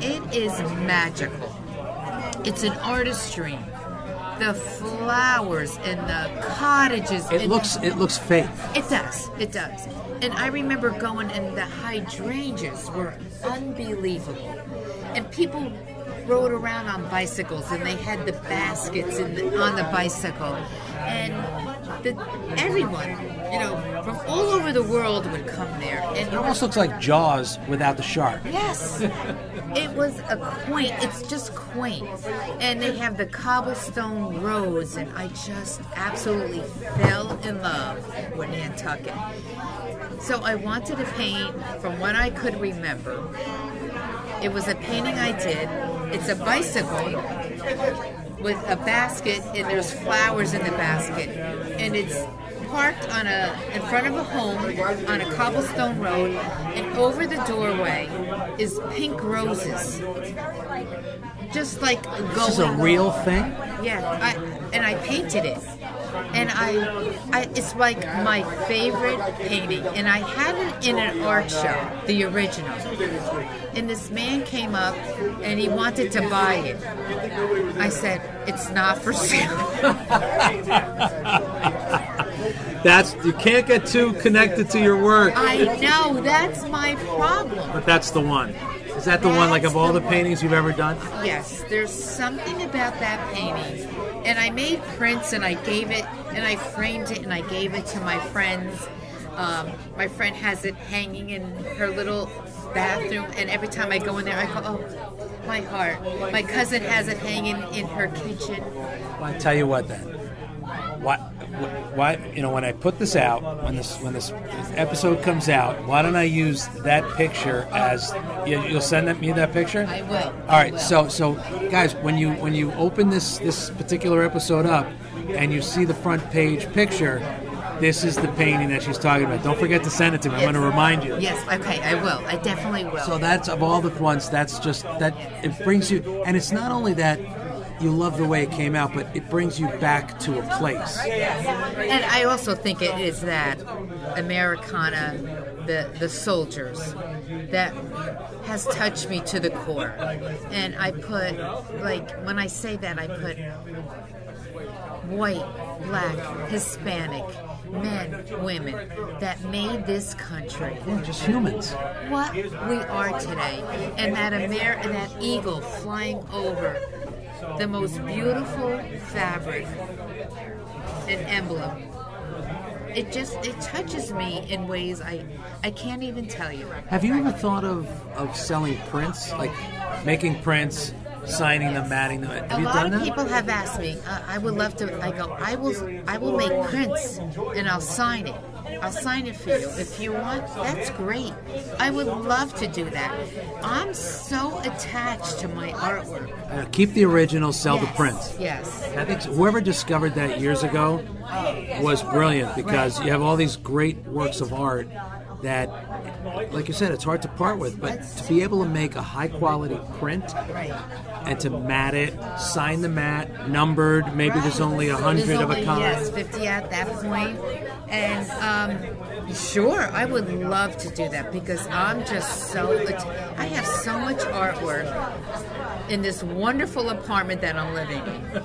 [SPEAKER 4] It is magical. It's an artistry. The flowers and the cottages.
[SPEAKER 3] It looks it looks fake.
[SPEAKER 4] it does. It does. And I remember going, and the hydrangeas were unbelievable. And people rode around on bicycles, and they had the baskets in the, on the bicycle, and the, everyone, you know, from all over the world would come there. And
[SPEAKER 3] It almost looks like Jaws without the shark.
[SPEAKER 4] Yes. it was a quaint, it's just quaint. And they have the cobblestone roads, and I just absolutely fell in love with Nantucket. So I wanted to paint from what I could remember. It was a painting I did. It's a bicycle with a basket, and there's flowers in the basket. And it's parked on a in front of a home on a cobblestone road, and over the doorway is pink roses, just like going.
[SPEAKER 3] This is a real thing.
[SPEAKER 4] Yeah, I and I painted it, and I, I it's like my favorite painting, and I had it in an art show, the original. And this man came up, and he wanted to buy it. I said, "It's not for sale."
[SPEAKER 3] That's you can't get too connected to your work.
[SPEAKER 4] I know that's my problem.
[SPEAKER 3] But that's the one. Is that the one like of all the paintings you've ever done?
[SPEAKER 4] Yes, there's something about that painting. And I made prints and I gave it and I framed it and I gave it to my friends. Um, my friend has it hanging in her little bathroom, and every time I go in there, I go, oh, my heart. My cousin has it hanging in her kitchen.
[SPEAKER 3] Well, I tell you what, then. Why, why, you know, when I put this out, when this when this episode comes out, why don't I use that picture as you, you'll send me that picture?
[SPEAKER 4] I will.
[SPEAKER 3] All right, so so guys, when you when you open this this particular episode up and you see the front page picture, this is the painting that she's talking about. Don't forget to send it to me. I'm going to remind you.
[SPEAKER 4] Yes, okay, I will. I definitely will.
[SPEAKER 3] So that's of all the ones. That's just that it brings you, and it's not only that you love the way it came out, but it brings you back to a place.
[SPEAKER 4] And I also think it is that Americana, the the soldiers, that has touched me to the core. And I put like when I say that I put white, black, Hispanic, men, women that made this country
[SPEAKER 3] Just humans.
[SPEAKER 4] what we are today. And that Amer- and that eagle flying over the most beautiful fabric and emblem. It just it touches me in ways I I can't even tell you.
[SPEAKER 3] Have you ever thought of of selling prints, like making prints, signing them, matting them? Have
[SPEAKER 4] A
[SPEAKER 3] you
[SPEAKER 4] lot
[SPEAKER 3] done
[SPEAKER 4] of
[SPEAKER 3] that?
[SPEAKER 4] people have asked me. Uh, I would love to. I go. I will. I will make prints and I'll sign it. I'll sign it for you if you want. That's great. I would love to do that. I'm so attached to my artwork.
[SPEAKER 3] Uh, keep the original, sell the
[SPEAKER 4] Yes,
[SPEAKER 3] prints.
[SPEAKER 4] Yes.
[SPEAKER 3] I think whoever discovered that years ago was brilliant because you have all these great works of art that, like you said, it's hard to part with. But to be able to make a high quality print and to mat it, sign the mat, numbered, maybe there's only a hundred of a kind.
[SPEAKER 4] Yes, 50 at that point. And um, sure, I would love to do that because I'm just so. I have so much artwork in this wonderful apartment that I'm living in.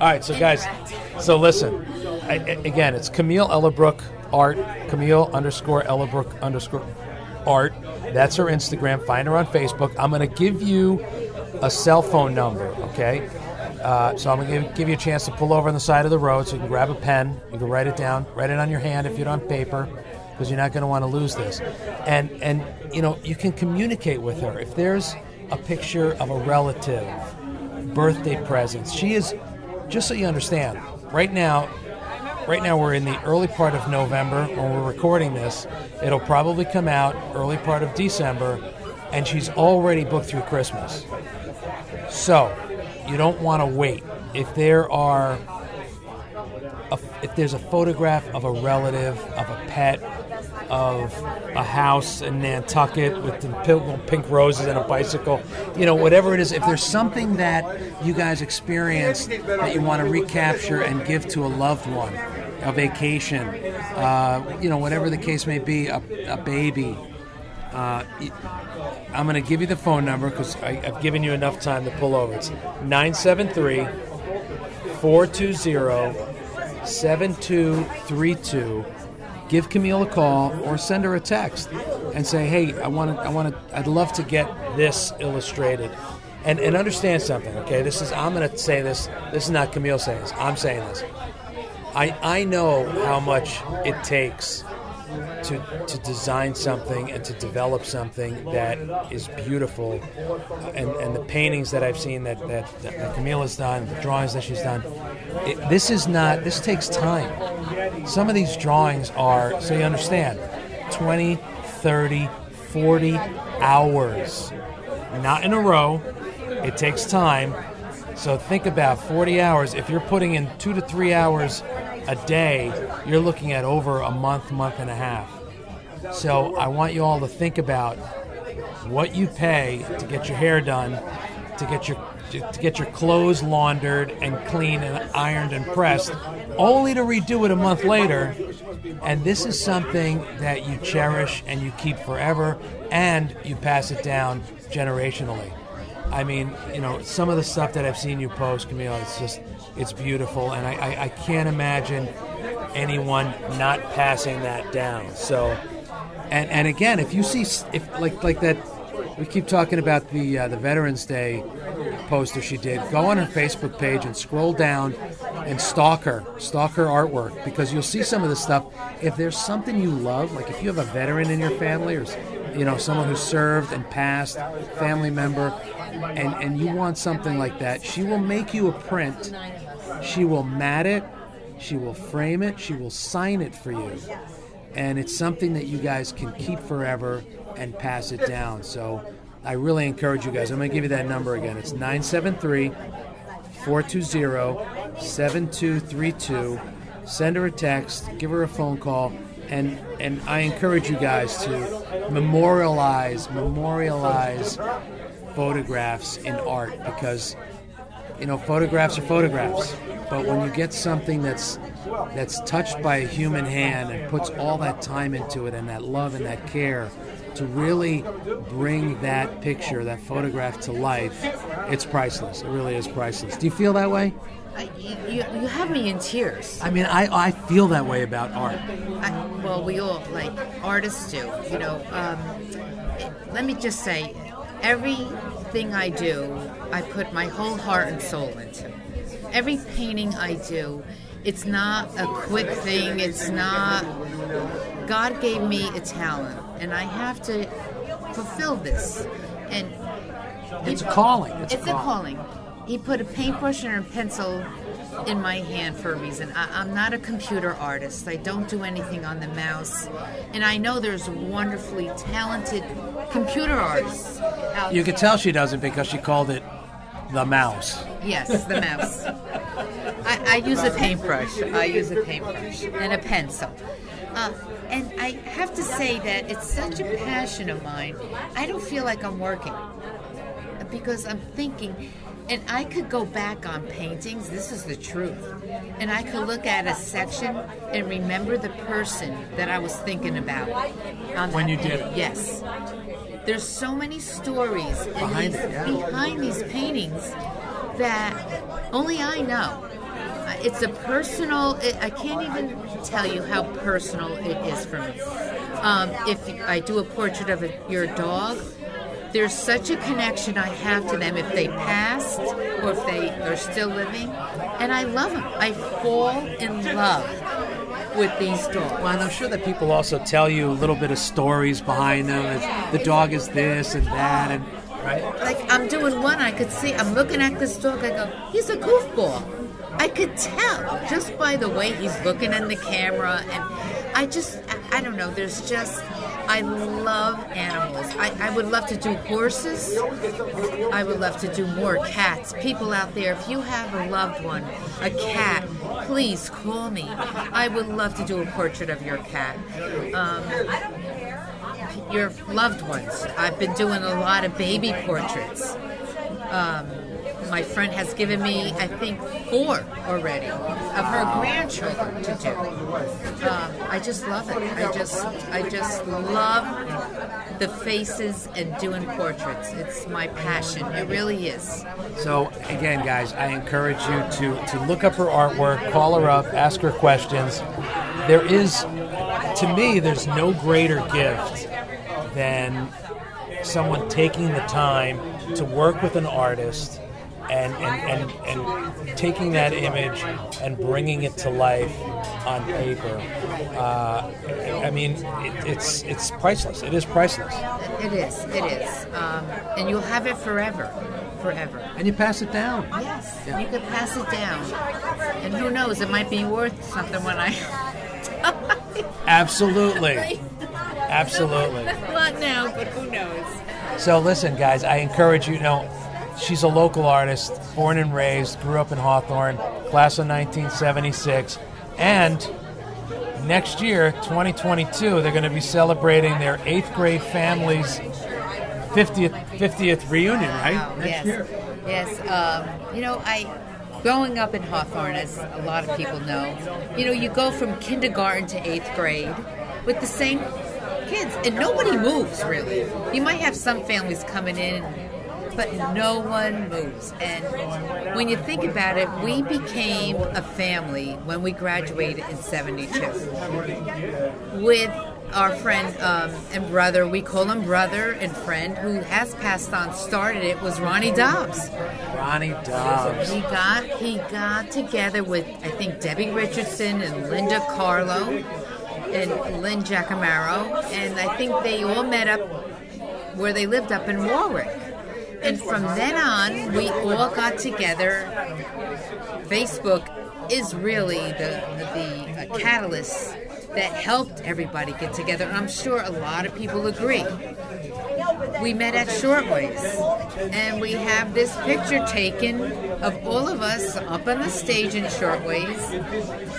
[SPEAKER 3] All right, so guys, so listen. I, I- again, it's Camille Ellerbrook art. Camille underscore Ellerbrook underscore art. That's her Instagram. Find her on Facebook. I'm going to give you a cell phone number. Okay. Uh, so I'm going to give, you a chance to pull over on the side of the road so you can grab a pen. You can write it down. Write it on your hand if you're on paper because you're not going to want to lose this. And and you know you can communicate with her if there's a picture of a relative birthday presents. She is, just so you understand, right now, right now we're in the early part of November when we're recording this. It'll probably come out early part of December, and she's already booked through Christmas. So, you don't want to wait. If there are, a, if there's a photograph of a relative, of a pet, of a house in Nantucket with the pink, pink roses and a bicycle, you know, whatever it is, if there's something that you guys experienced that you want to recapture and give to a loved one, a vacation, uh, you know, whatever the case may be, a, a baby, uh, I'm going to give you the phone number because I've given you enough time to pull over. It's 973 420 7232. Give Camille a call or send her a text and say, "Hey, I want to, I want to, I'd love to get this illustrated." And and understand something, okay? This is I'm going to say this. This is not Camille saying this. I'm saying this. I I know how much it takes to to design something and to develop something that is beautiful and, and the paintings that I've seen that, that, that Camille has done, the drawings that she's done, it, this is not this takes time. Some of these drawings are so you understand 20, 30, 40 hours. Not in a row. It takes time. So think about 40 hours. If you're putting in two to three hours a day, you're looking at over a month, month and a half. So I want you all to think about what you pay to get your hair done, to get your to get your clothes laundered and clean and ironed and pressed, only to redo it a month later. And this is something that you cherish and you keep forever, and you pass it down generationally. I mean, you know, some of the stuff that I've seen you post, Camille, it's just, it's beautiful, and I, I, I can't imagine anyone not passing that down. So, and and again, if you see, if like like that, we keep talking about the uh, the Veterans Day poster she did. Go on her Facebook page and scroll down and stalk her, stalk her artwork because you'll see some of the stuff. If there's something you love, like if you have a veteran in your family or you know someone who served and passed, family member, and and you want something like that, she will make you a print. She will mat it. She will frame it. She will sign it for you, and it's something that you guys can keep forever and pass it down. So. I really encourage you guys. I'm going to give you that number again. It's 973 420 7232. Send her a text, give her a phone call, and and I encourage you guys to memorialize memorialize photographs in art because you know photographs are photographs, but when you get something that's that's touched by a human hand and puts all that time into it and that love and that care to really bring that picture, that photograph to life, it's priceless. It really is priceless. Do you feel that way?
[SPEAKER 4] I, you, you have me in tears.
[SPEAKER 3] I mean, I, I feel that way about art.
[SPEAKER 4] I, well, we all like artists do. You know, um, let me just say, everything I do, I put my whole heart and soul into. Every painting I do, it's not a quick thing. It's not. God gave me a talent, and I have to fulfill this. And
[SPEAKER 3] It's a calling. It's,
[SPEAKER 4] it's a calling. He put a paintbrush and a pencil in my hand for a reason. I, I'm not a computer artist. I don't do anything on the mouse. And I know there's wonderfully talented computer artists out
[SPEAKER 3] You could tell she doesn't because she called it the mouse.
[SPEAKER 4] Yes, the mouse. I, I use a paintbrush. I use a paintbrush and a pencil. Uh, and I have to say that it's such a passion of mine. I don't feel like I'm working because I'm thinking, and I could go back on paintings. This is the truth. And I could look at a section and remember the person that I was thinking about.
[SPEAKER 3] When you did it.
[SPEAKER 4] Yes. There's so many stories
[SPEAKER 3] Behind
[SPEAKER 4] these,
[SPEAKER 3] it, yeah.
[SPEAKER 4] behind these paintings that only I know. It's a personal. It, I can't even tell you how personal it is for me. Um, if I do a portrait of a, your dog, there's such a connection I have to them if they passed or if they are still living, and I love them. I fall in love with these dogs.
[SPEAKER 3] Well, and I'm sure that people also tell you a little bit of stories behind them. It's, the dog is this and that, and right.
[SPEAKER 4] like I'm doing one, I could see, I'm looking at this dog, I go, he's a goofball. I could tell just by the way he's looking in the camera, and I just, I, I don't know, there's just, I love animals. I, I would love to do horses. I would love to do more cats. People out there, if you have a loved one, a cat, please call me. I would love to do a portrait of your cat. Um, your loved ones. I've been doing a lot of baby portraits. Um, my friend has given me, I think, four already of her grandchildren to do. Um, I just love it. I just, I just love the faces and doing portraits. It's my passion. It really is.
[SPEAKER 3] So again, guys, I encourage you to to look up her artwork, call her up, ask her questions. There is, to me, there's no greater gift than someone taking the time to work with an artist and and, and, and taking that image and bringing it to life on paper. Uh, I mean, it, it's it's priceless. It is priceless,
[SPEAKER 4] It is. It is. Um, and you'll have it forever. Forever.
[SPEAKER 3] and you pass it down.
[SPEAKER 4] Yes,
[SPEAKER 3] Yeah.
[SPEAKER 4] you could pass it down. And who knows, it might be worth something when I.
[SPEAKER 3] Absolutely, absolutely.
[SPEAKER 4] Not now, but who knows?
[SPEAKER 3] So listen, guys, I encourage you. You know, she's a local artist, born and raised, grew up in Hawthorne, class of 1976, and next year, 2022, they're going to be celebrating their eighth grade family's 50th 50th reunion, right?
[SPEAKER 4] Wow,
[SPEAKER 3] Next
[SPEAKER 4] yes.
[SPEAKER 3] year.
[SPEAKER 4] Yes. Um, you know, I growing up in Hawthorne, as a lot of people know, you know, you go from kindergarten to eighth grade with the same kids, and nobody moves really. You might have some families coming in, but no one moves. And when you think about it, we became a family when we graduated in '72 with our friend um, and brother, we call him brother and friend, who has passed on, started it, was Ronnie Dobbs.
[SPEAKER 3] Ronnie Dobbs.
[SPEAKER 4] He got he got together with I think Debbie Richardson and Linda Carlo and Lynn Giacamaro, and I think they all met up where they lived up in Warwick. And from then on, we all got together. Facebook is really the the uh, catalyst that helped everybody get together. And I'm sure a lot of people agree. We met at Shortways, and we have this picture taken of all of us up on the stage in Shortways.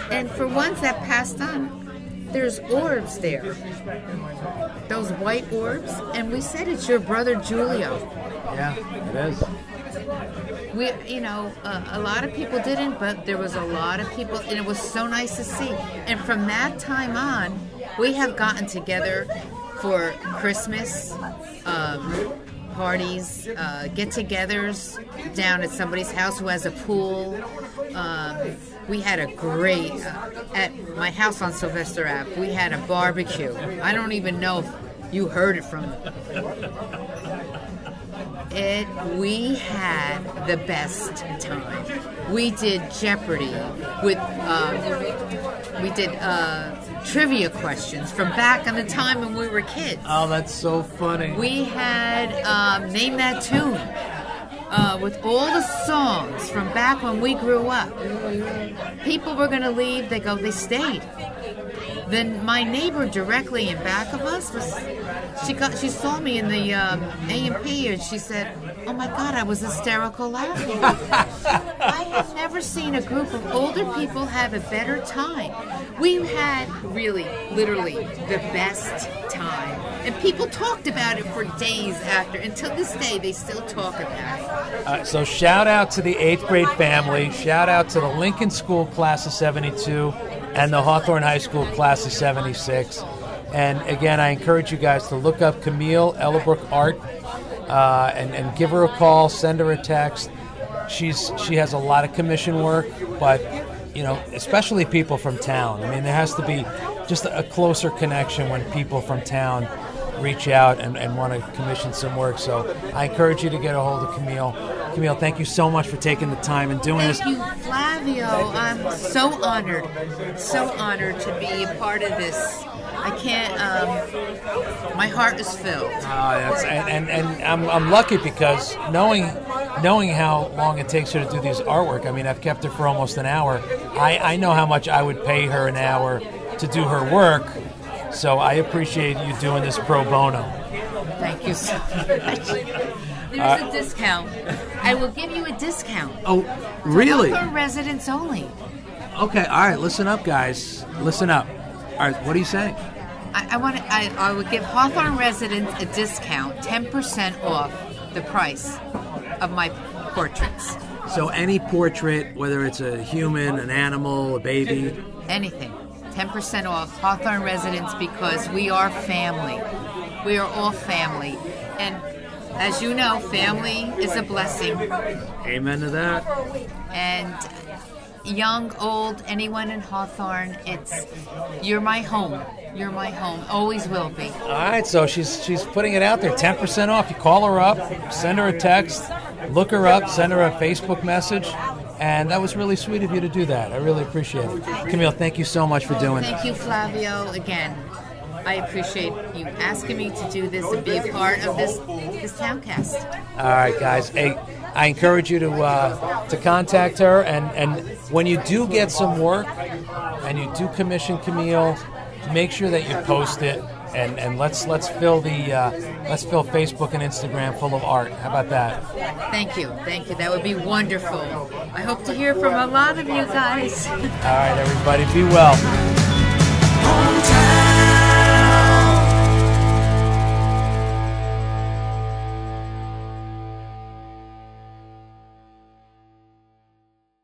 [SPEAKER 4] And for ones that passed on, there's orbs there. Those white orbs, and we said it's your brother Julio.
[SPEAKER 3] Yeah, it is.
[SPEAKER 4] We, you know, uh, a lot of people didn't, but there was a lot of people, and it was so nice to see. And from that time on, we have gotten together for Christmas um, parties, uh, get-togethers down at somebody's house who has a pool. Um, we had a great uh, at my house on Sylvester Ave. We had a barbecue. I don't even know if you heard it from it we had the best time. We did jeopardy with um, we did uh, trivia questions from back in the time when we were kids.
[SPEAKER 3] Oh, that's so funny.
[SPEAKER 4] we had um, name that tune uh, with all the songs from back when we grew up. People were going to leave they go they stayed. Then my neighbor directly in back of us was she got she saw me in the um, A&P and she said, "Oh my God, I was hysterical laughing." I have never seen a group of older people have a better time. We had really, literally the best time, and people talked about it for days after. Until this day, they still talk about it.
[SPEAKER 3] Uh, so shout out to the eighth grade family. Shout out to the Lincoln School class of '72 and the Hawthorne High School class of '76. And again, I encourage you guys to look up Camille Ellerbrook Art uh, and, and give her a call, send her a text. She's she has a lot of commission work, but you know, especially people from town. I mean, there has to be just a closer connection when people from town reach out and, and want to commission some work. So I encourage you to get a hold of Camille. Camille, thank you so much for taking the time and doing this.
[SPEAKER 4] Thank you, Flavio. I'm so honored, so honored to be a part of this. I can't. Um, my heart is filled.
[SPEAKER 3] That's, and, and, and I'm, I'm lucky because knowing knowing how long it takes her to do these artwork, I mean, I've kept her for almost an hour. I, I know how much I would pay her an hour to do her work, so I appreciate you doing this pro bono.
[SPEAKER 4] Thank you so much. There's a discount. I will give you a discount.
[SPEAKER 3] Oh, really?
[SPEAKER 4] For residents only.
[SPEAKER 3] Okay, all right, listen up, guys. Listen up. All right, what are you saying?
[SPEAKER 4] I, I want. to- I, I would give Hawthorne residents a discount, ten percent off the price of my portraits.
[SPEAKER 3] So, any portrait, whether it's a human, an animal, a baby,
[SPEAKER 4] Anything, ten percent off Hawthorne residents because we are family. We are all family, and as you know, family is a blessing.
[SPEAKER 3] amen to that.
[SPEAKER 4] and young, old, anyone in Hawthorne, it's you're my home. You're my home. Always will be.
[SPEAKER 3] All right, so she's she's putting it out there, ten percent off. You call her up, send her a text, look her up, send her a Facebook message, and that was really sweet of you to do that. I really appreciate it. Camille, thank you so much for doing
[SPEAKER 4] it.
[SPEAKER 3] Thank
[SPEAKER 4] you, Flavio. Again, I appreciate you asking me to do this and be a part of this this towncast.
[SPEAKER 3] All right, guys. Hey, I encourage you to uh, to contact her, and and when you do get some work, and you do commission Camille, make sure that you post it, and and let's let's fill the uh, let's fill Facebook and Instagram full of art. How about that?
[SPEAKER 4] Thank you. Thank you. That would be wonderful. I hope to hear from a lot of you guys.
[SPEAKER 3] All right, everybody, be well.